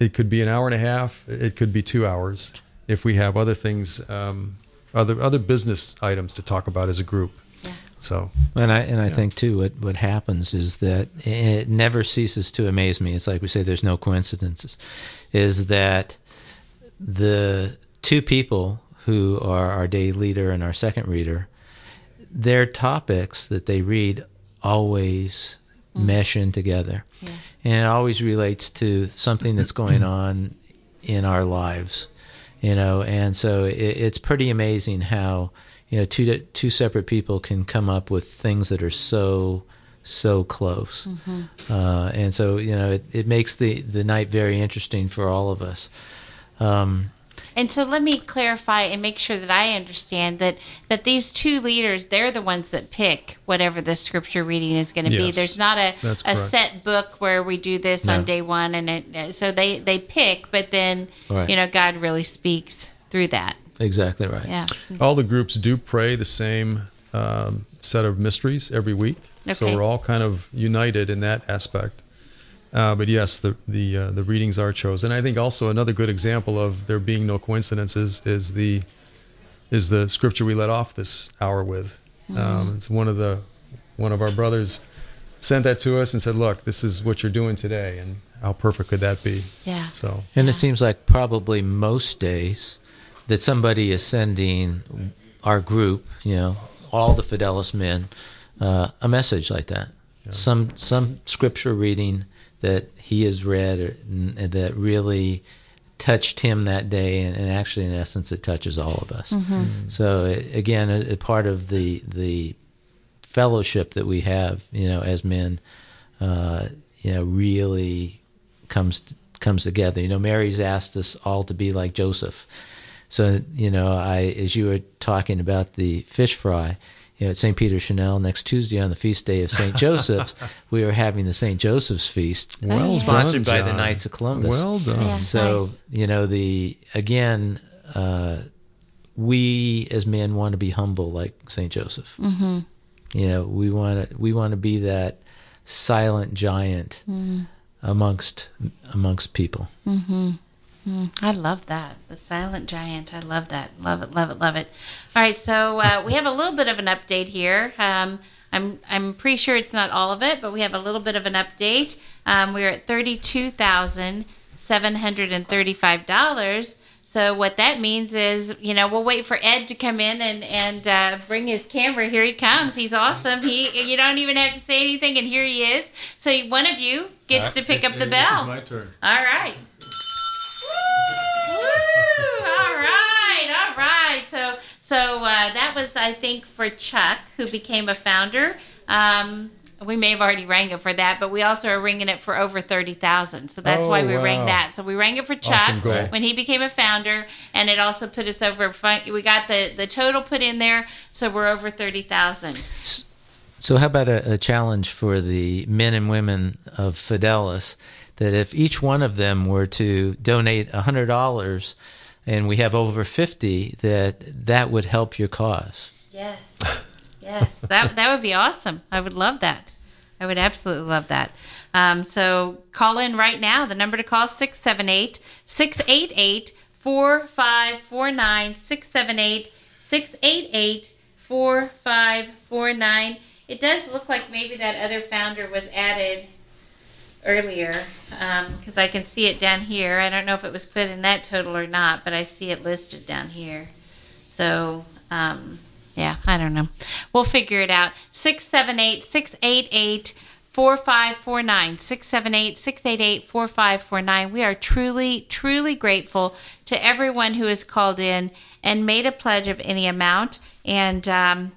it could be an hour and a half, it could be two hours if we have other things, um, other other business items to talk about as a group. So, and I and I yeah. think too, what what happens is that it never ceases to amaze me. It's like we say, there's no coincidences is that the two people who are our day leader and our second reader, their topics that they read always mm. mesh in together. Yeah. And it always relates to something that's going on in our lives, you know. And so it, it's pretty amazing how you know two two separate people can come up with things that are so so close. Mm-hmm. Uh, and so, you know, it, it makes the, the night very interesting for all of us. Um, and so let me clarify and make sure that I understand that that these two leaders, they're the ones that pick whatever the scripture reading is going to yes, be. There's not a a set book where we do this no. on day one, and it, so they they pick, but then right. you know God really speaks through that. Exactly right. Yeah. All the groups do pray the same um, set of mysteries every week. Okay. So we're all kind of united in that aspect. Uh, but yes, the the uh, the readings are chosen. I think also another good example of there being no coincidences is the is the scripture we let off this hour with. Mm-hmm. Um, it's one of the one of our brothers sent that to us and said, "Look, this is what you're doing today, and how perfect could that be?" Yeah. So, and yeah. it seems like probably most days that somebody is sending our group, you know, all the Fideles men uh, a message like that. Yeah. Some some scripture reading that he has read or, that really touched him that day, and, and, actually, in essence, it touches all of us. Mm-hmm. So, again, a, a, part of the the fellowship that we have, you know, as men, uh, you know, really comes comes together. You know, Mary's asked us all to be like Joseph. So, you know, I as you were talking about the fish fry, you know, at St. Peter Chanel next Tuesday on the feast day of St. Joseph's, we are having the St. Joseph's feast, well sponsored done, by the Knights of Columbus. Well done. Yeah, so, nice. you know, the again, uh, we as men want to be humble like St. Joseph. Mm-hmm. You know, we want to we want to be that silent giant mm. amongst amongst people. Mm-hmm. Mm, I love that. The silent giant. I love that. Love it, love it, love it. All right, so uh, we have a little bit of an update here. Um, I'm I'm pretty sure it's not all of it, but we have a little bit of an update. Um, we're at thirty-two thousand seven hundred and thirty-five dollars. So what that means is, you know, we'll wait for Ed to come in and and uh, bring his camera. Here he comes. He's awesome. He you don't even have to say anything, and here he is. So one of you gets to pick up the bell. my turn. All right. Woo! All right, all right. So, so uh, that was, I think, for Chuck, who became a founder. Um, we may have already rang it for that, but we also are ringing it for over thirty thousand. So that's Oh, why we wow. rang that. So we rang it for Chuck Awesome when he became a founder, and it also put us over. We got the the total put in there, so we're over thirty thousand. So, how about a, a challenge for the men and women of Fideles that if each one of them were to donate $100 and we have over 50 that that would help your cause. Yes. Yes. that that would be awesome. I would love that. I would absolutely love that. Um, so call in right now. The number to call is 678 688 4549 678 688 4549. It does look like maybe that other founder was added earlier because I can see it down here. I don't know if it was put in that total or not, but I see it listed down here. So, um, yeah, I don't know. We'll figure it out. 678 688 4549. 678 688 4549. We are truly, truly grateful to everyone who has called in and made a pledge of any amount. And, um,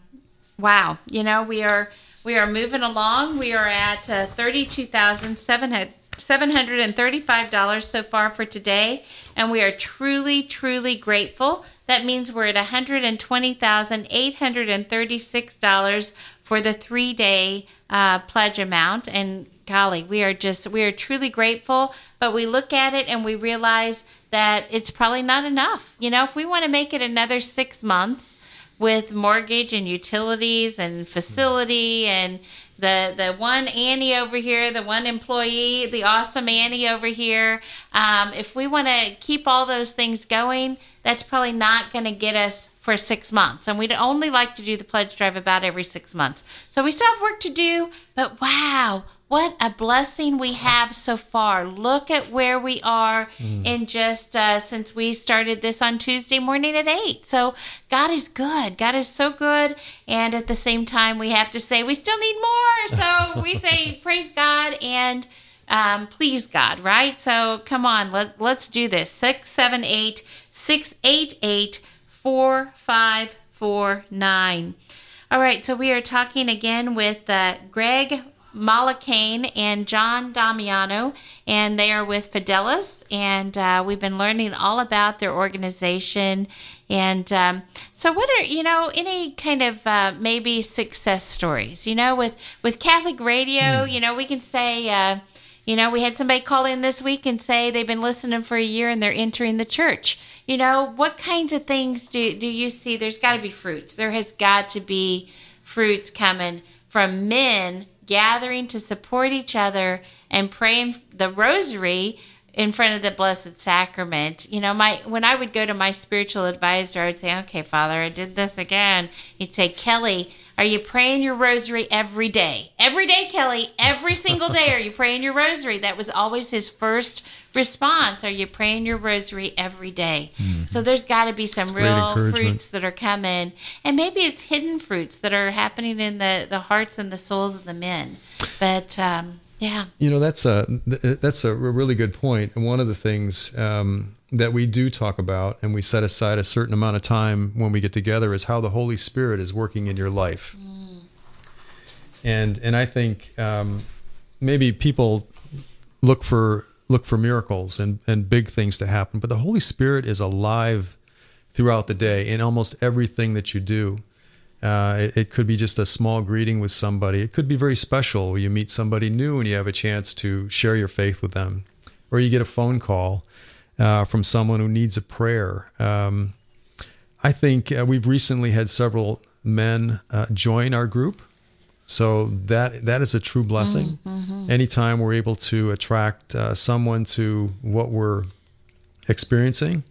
wow, you know, we are. We are moving along. We are at uh, thirty-two thousand seven hundred seven hundred and thirty-five dollars so far for today, and we are truly, truly grateful. That means we're at one hundred and twenty thousand eight hundred and thirty-six dollars for the three-day uh, pledge amount. And golly, we are just we are truly grateful. But we look at it and we realize that it's probably not enough. You know, if we want to make it another six months with mortgage and utilities and facility and the the one Annie over here, the one employee, the awesome Annie over here. Um, if we want to keep all those things going, that's probably not going to get us for six months. And we'd only like to do the pledge drive about every six months. So we still have work to do, but wow, what a blessing we have so far. Look at where we are in just uh, since we started this on Tuesday morning at 8. So God is good. God is so good. And at the same time, we have to say we still need more. So we say praise God and um, please God, right? So come on, let, let's do this. 678 688 4549. All right, so we are talking again with uh, Greg Malakane and John Damiano, and they are with Fideles, and uh, we've been learning all about their organization. And um, so, what are you know any kind of uh, maybe success stories? You know, with with Catholic radio, you know, we can say. Uh, you know, we had somebody call in this week and say they've been listening for a year and they're entering the church. You know, what kinds of things do, do you see? There's got to be fruits. There has got to be fruits coming from men gathering to support each other and praying the rosary in front of the blessed sacrament. You know my when i would go to my spiritual advisor i would say okay father i did this again. He'd say kelly are you praying your rosary every day? Every day kelly. Every single day are you praying your rosary? That was always his first response are you praying your rosary every day? so there's got to be some great real fruits that are coming and maybe it's hidden fruits that are happening in the the hearts and the souls of the men but um Yeah. You know, that's a that's a really good point. And one of the things um, that we do talk about, and we set aside a certain amount of time when we get together, is how the Holy Spirit is working in your life. Mm. And and I think um, maybe people look for look for miracles and and big things to happen, but the Holy Spirit is alive throughout the day in almost everything that you do. Uh, it, it, could be just a small greeting with somebody. It could be very special where you meet somebody new and you have a chance to share your faith with them, or you get a phone call uh, from someone who needs a prayer. Um, I think uh, we've recently had several men uh, join our group, so that that is a true blessing. Mm-hmm. Anytime we're able to attract uh, someone to what we're experiencing,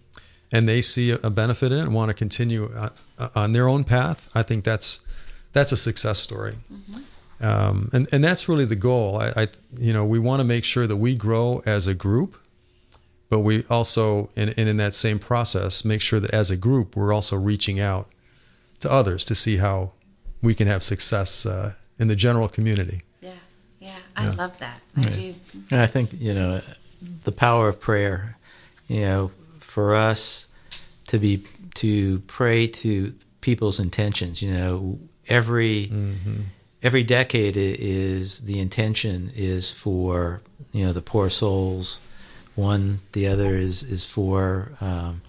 and they see a benefit in it and want to continue uh, uh, on their own path, I think that's that's a success story. Mm-hmm. Um, and and that's really the goal. I, I you know we want to make sure that we grow as a group, but we also and, and in that same process make sure that as a group we're also reaching out to others to see how we can have success uh, in the general community. Yeah, yeah, I yeah. love that. I right. do. And I think you know the power of prayer. You know, for us to be to pray to people's intentions. You know, every mm-hmm. every decade is the intention is for you know the poor souls. One, the other is is for um,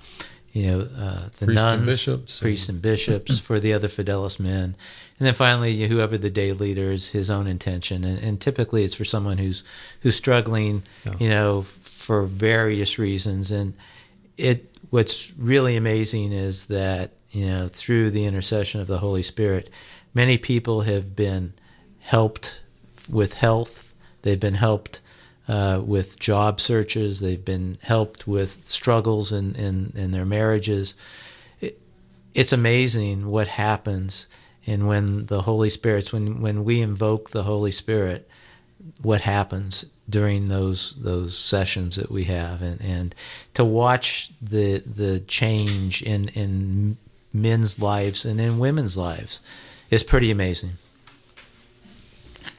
you know uh, the priests nuns, and bishops, priests and, and bishops. for the other fideles men, and then finally whoever the day leader is his own intention. And, and typically it's for someone who's who's struggling, yeah. you know, for various reasons. And it what's really amazing is that you know through the intercession of the Holy Spirit, many people have been helped with health. They've been helped uh, with job searches. They've been helped with struggles in in, in their marriages. It, it's amazing what happens, and when the Holy Spirit's when when we invoke the Holy Spirit, what happens during those those sessions that we have and, and to watch the the change in in men's lives and in women's lives is pretty amazing.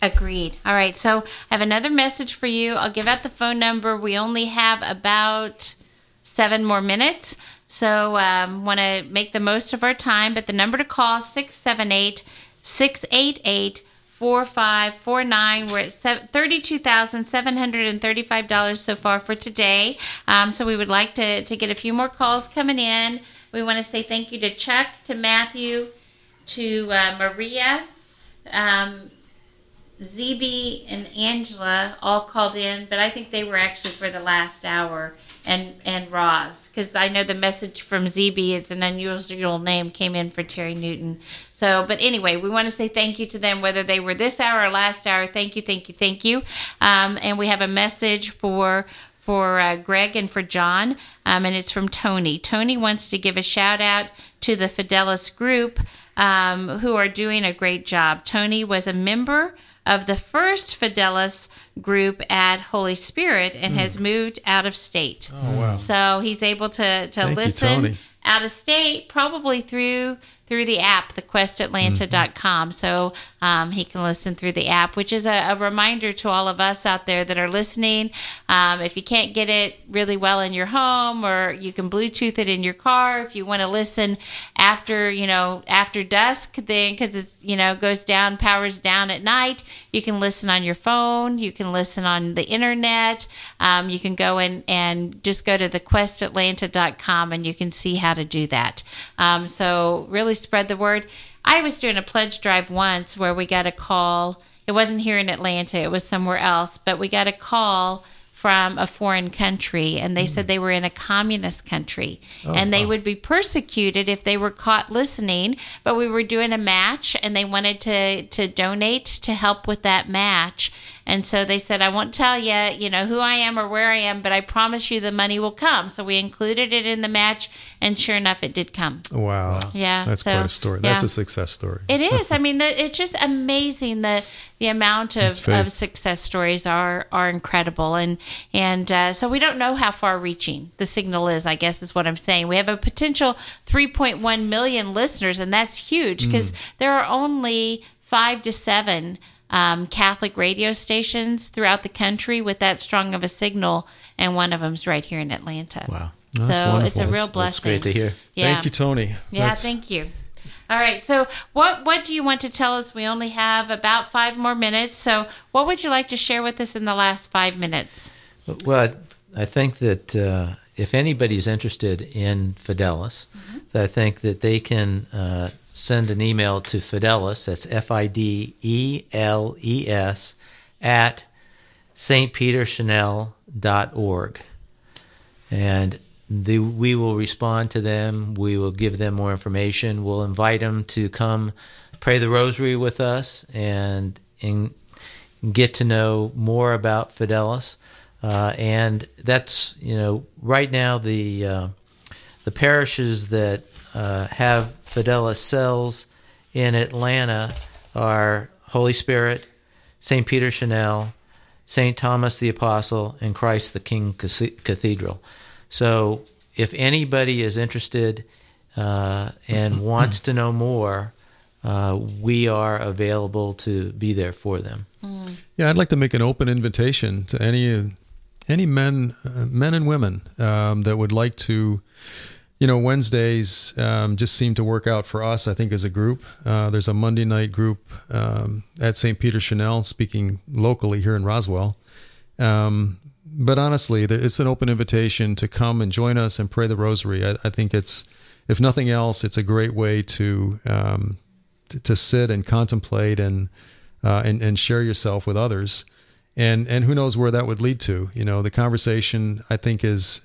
Agreed. All right. So I have another message for you. I'll give out the phone number. We only have about seven more minutes. So um, want to make the most of our time. But the number to call 678 688 4549. We're at $32,735 so far for today. Um, so we would like to, to get a few more calls coming in. We want to say thank you to Chuck, to Matthew, to uh, Maria. Um, ZB and Angela all called in, but I think they were actually for the last hour, and and Roz, because I know the message from ZB, it's an unusual name, came in for Terry Newton. So, but anyway, we want to say thank you to them, whether they were this hour or last hour. Thank you, thank you, thank you. Um, and we have a message for for uh, Greg and for John, um, and it's from Tony. Tony wants to give a shout out to the Fideles group um, who are doing a great job. Tony was a member of the first Fideles group at Holy Spirit and mm. has moved out of state. Oh, wow. So he's able to, to listen you, out of state, probably through through the app, thequestatlanta.com. Mm-hmm. So um, he can listen through the app, which is a, a, reminder to all of us out there that are listening. Um, if you can't get it really well in your home, or you can Bluetooth it in your car, if you want to listen after, you know, after dusk, then because it, you know, goes down, powers down at night, you can listen on your phone, you can listen on the internet, um, you can go in and just go to thequestatlanta.com and you can see how to do that. Um, so really spread the word. I was doing a pledge drive once where we got a call. It wasn't here in Atlanta, it was somewhere else, but we got a call from a foreign country and they mm. said they were in a communist country oh, and they wow. would be persecuted if they were caught listening but we were doing a match and they wanted to to donate to help with that match and so they said, I won't tell you, you know, who I am or where I am, but I promise you the money will come. So we included it in the match, and sure enough, it did come. Wow. Yeah. That's so, quite a story. Yeah. That's a success story. It is. I mean, the, it's just amazing the the amount of, of success stories are are incredible, and and uh, so we don't know how far reaching the signal is. I guess is what I'm saying. We have a potential 3.1 million listeners, and that's huge because mm. there are only five to seven um, Catholic radio stations throughout the country with that strong of a signal, and one of them's right here in Atlanta. Wow. That's so wonderful. it's a real That's- blessing. Great to hear. Yeah. Thank you, Tony. Yeah, That's- thank you. All right. So, what what do you want to tell us? We only have about five more minutes. So, what would you like to share with us in the last five minutes? Well, I, I think that uh, if anybody's interested in Fideles, I think that they can uh, send an email to Fideles. That's F I D E L E S at stpeterchanel.org. And the, we will respond to them. We will give them more information. We'll invite them to come pray the rosary with us and, and get to know more about Fideles. Uh, and that's, you know, right now the, uh, the parishes that uh, have Fideles cells in Atlanta are Holy Spirit, St. Peter Chanel, St. Thomas the Apostle, and Christ the King Cathedral. So if anybody is interested uh, and wants to know more, uh, we are available to be there for them. Yeah, I'd like to make an open invitation to any any men, uh, men and women um, that would like to. You know, Wednesdays um, just seem to work out for us. I think as a group, uh, there's a Monday night group um, at St. Peter Chanel, speaking locally here in Roswell. Um, but honestly, it's an open invitation to come and join us and pray the Rosary. I, I think it's, if nothing else, it's a great way to um, to, to sit and contemplate and uh, and and share yourself with others, and and who knows where that would lead to. You know, the conversation I think is.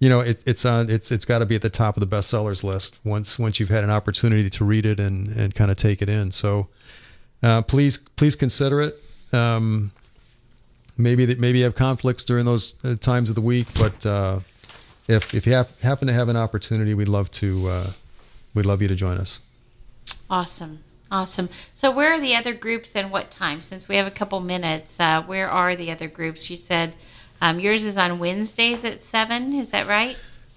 You know, it, it's on. It's it's got to be at the top of the bestsellers list once once you've had an opportunity to read it and and kind of take it in. So, uh, please please consider it. Um, maybe that maybe you have conflicts during those uh, times of the week, but uh, if if you have, happen to have an opportunity, we'd love to uh, we'd love you to join us. Awesome. Awesome. So, where are the other groups and what time? Since we have a couple minutes, uh, where are the other groups? You said um, yours is on Wednesdays at 7. Is that right?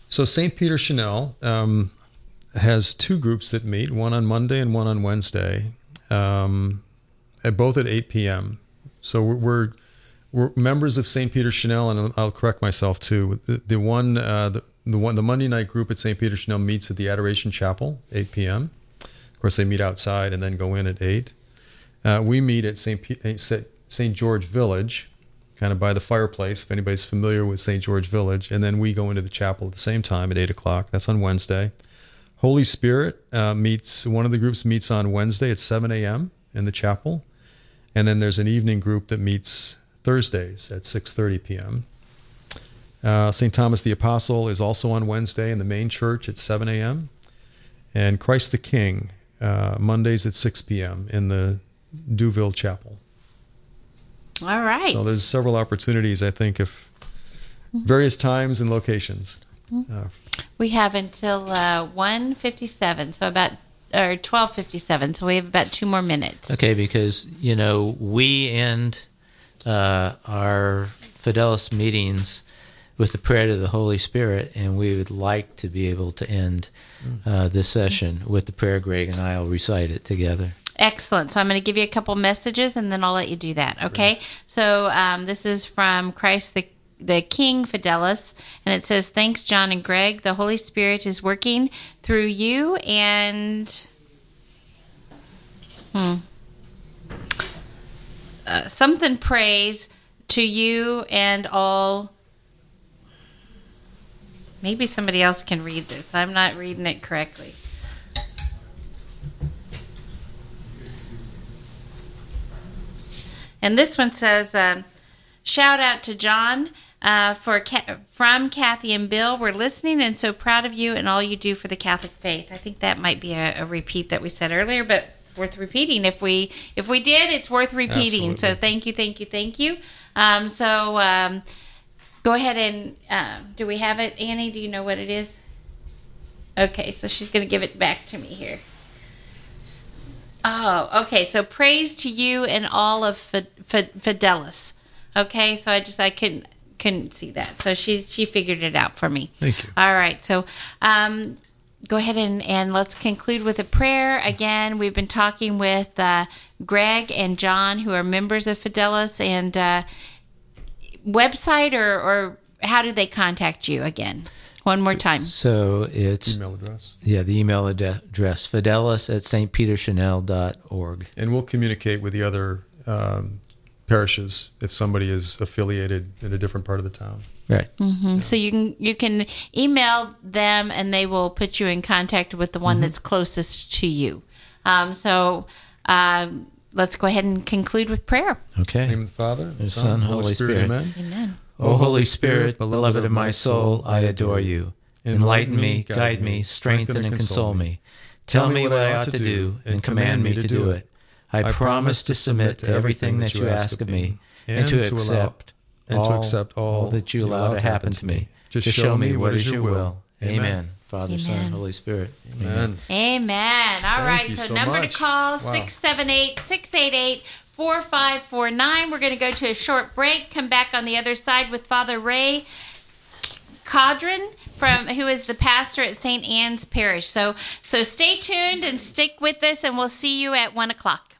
So St. Peter Chanel um, has two groups that meet, one on Monday and one on Wednesday, um, at both at 8 p.m. So we're, we're members of St. Peter Chanel, and I'll correct myself too. The, the one uh, the, the one the Monday night group at St. Peter Chanel meets at the Adoration Chapel, 8 p.m. Of course, they meet outside and then go in at 8. Uh, we meet at St. P- St. George Village, kind of by the fireplace, if anybody's familiar with St. George Village. And then we go into the chapel at the same time at 8 o'clock. That's on Wednesday. Holy Spirit uh, meets, one of the groups meets on Wednesday at 7 a.m. in the chapel. And then there's an evening group that meets Thursdays at 6.30 p.m. Uh, St. Thomas the Apostle is also on Wednesday in the main church at 7 a.m. And Christ the King, uh, Mondays at 6 p.m. in the Duville Chapel. All right. So there's several opportunities, I think, if various times and locations. Uh, we have until uh, 1.57, so about, or 12.57, so we have about two more minutes. Okay, because you know we end uh, our Fideles meetings with the prayer to the Holy Spirit, and we would like to be able to end uh, this session with the prayer. Greg and I will recite it together. Excellent. So I'm going to give you a couple messages, and then I'll let you do that. Okay. So um, this is from Christ the the King Fideles, and it says, "Thanks, John and Greg. The Holy Spirit is working through you, and hmm, uh, something prays to you and all." Maybe somebody else can read this. I'm not reading it correctly. And this one says, um, "Shout out to John uh, for Ca- from Kathy and Bill. We're listening and so proud of you and all you do for the Catholic faith." I think that might be a, a repeat that we said earlier, but it's worth repeating. If we if we did, it's worth repeating. Absolutely. So thank you, thank you, thank you. Um, so um, go ahead and uh, do we have it, Annie? Do you know what it is? Okay, so she's going to give it back to me here. Oh, okay. So praise to you and all of Fi- Fi- Fideles. Okay, so I just I couldn't couldn't see that. So she she figured it out for me. Thank you. All right. So um, go ahead and, and let's conclude with a prayer. Again, we've been talking with uh, Greg and John, who are members of Fideles, and uh, website or, or how do they contact you again? One more time. So it's Email address. yeah, the email ad- address fideles at stpeterchanel.org. And we'll communicate with the other um, parishes if somebody is affiliated in a different part of the town. Right. So you can you can email them and they will put you in contact with the one that's closest to you. Um, so um, let's go ahead and conclude with prayer. Okay. In the name of the Father, the Son, Son, Holy Holy Spirit. Spirit. Amen. Amen. O Holy Spirit, beloved of my soul, I adore you. Enlighten me, guide me, strengthen and console me. Tell me what I ought to do, and command me to do it. I promise to submit to everything that you ask of me, and to accept and to accept all that you allow to happen to me. To show me what is your will. Amen. Father, Son, Holy Spirit. Amen. Amen. All right. you So, so number much. to call Wow. 678 688 4549. We're going to go to a short break. Come back on the other side with Father Ray Cadron from who is the pastor at St. Anne's Parish. So so stay tuned and stick with us and we'll see you at one o'clock.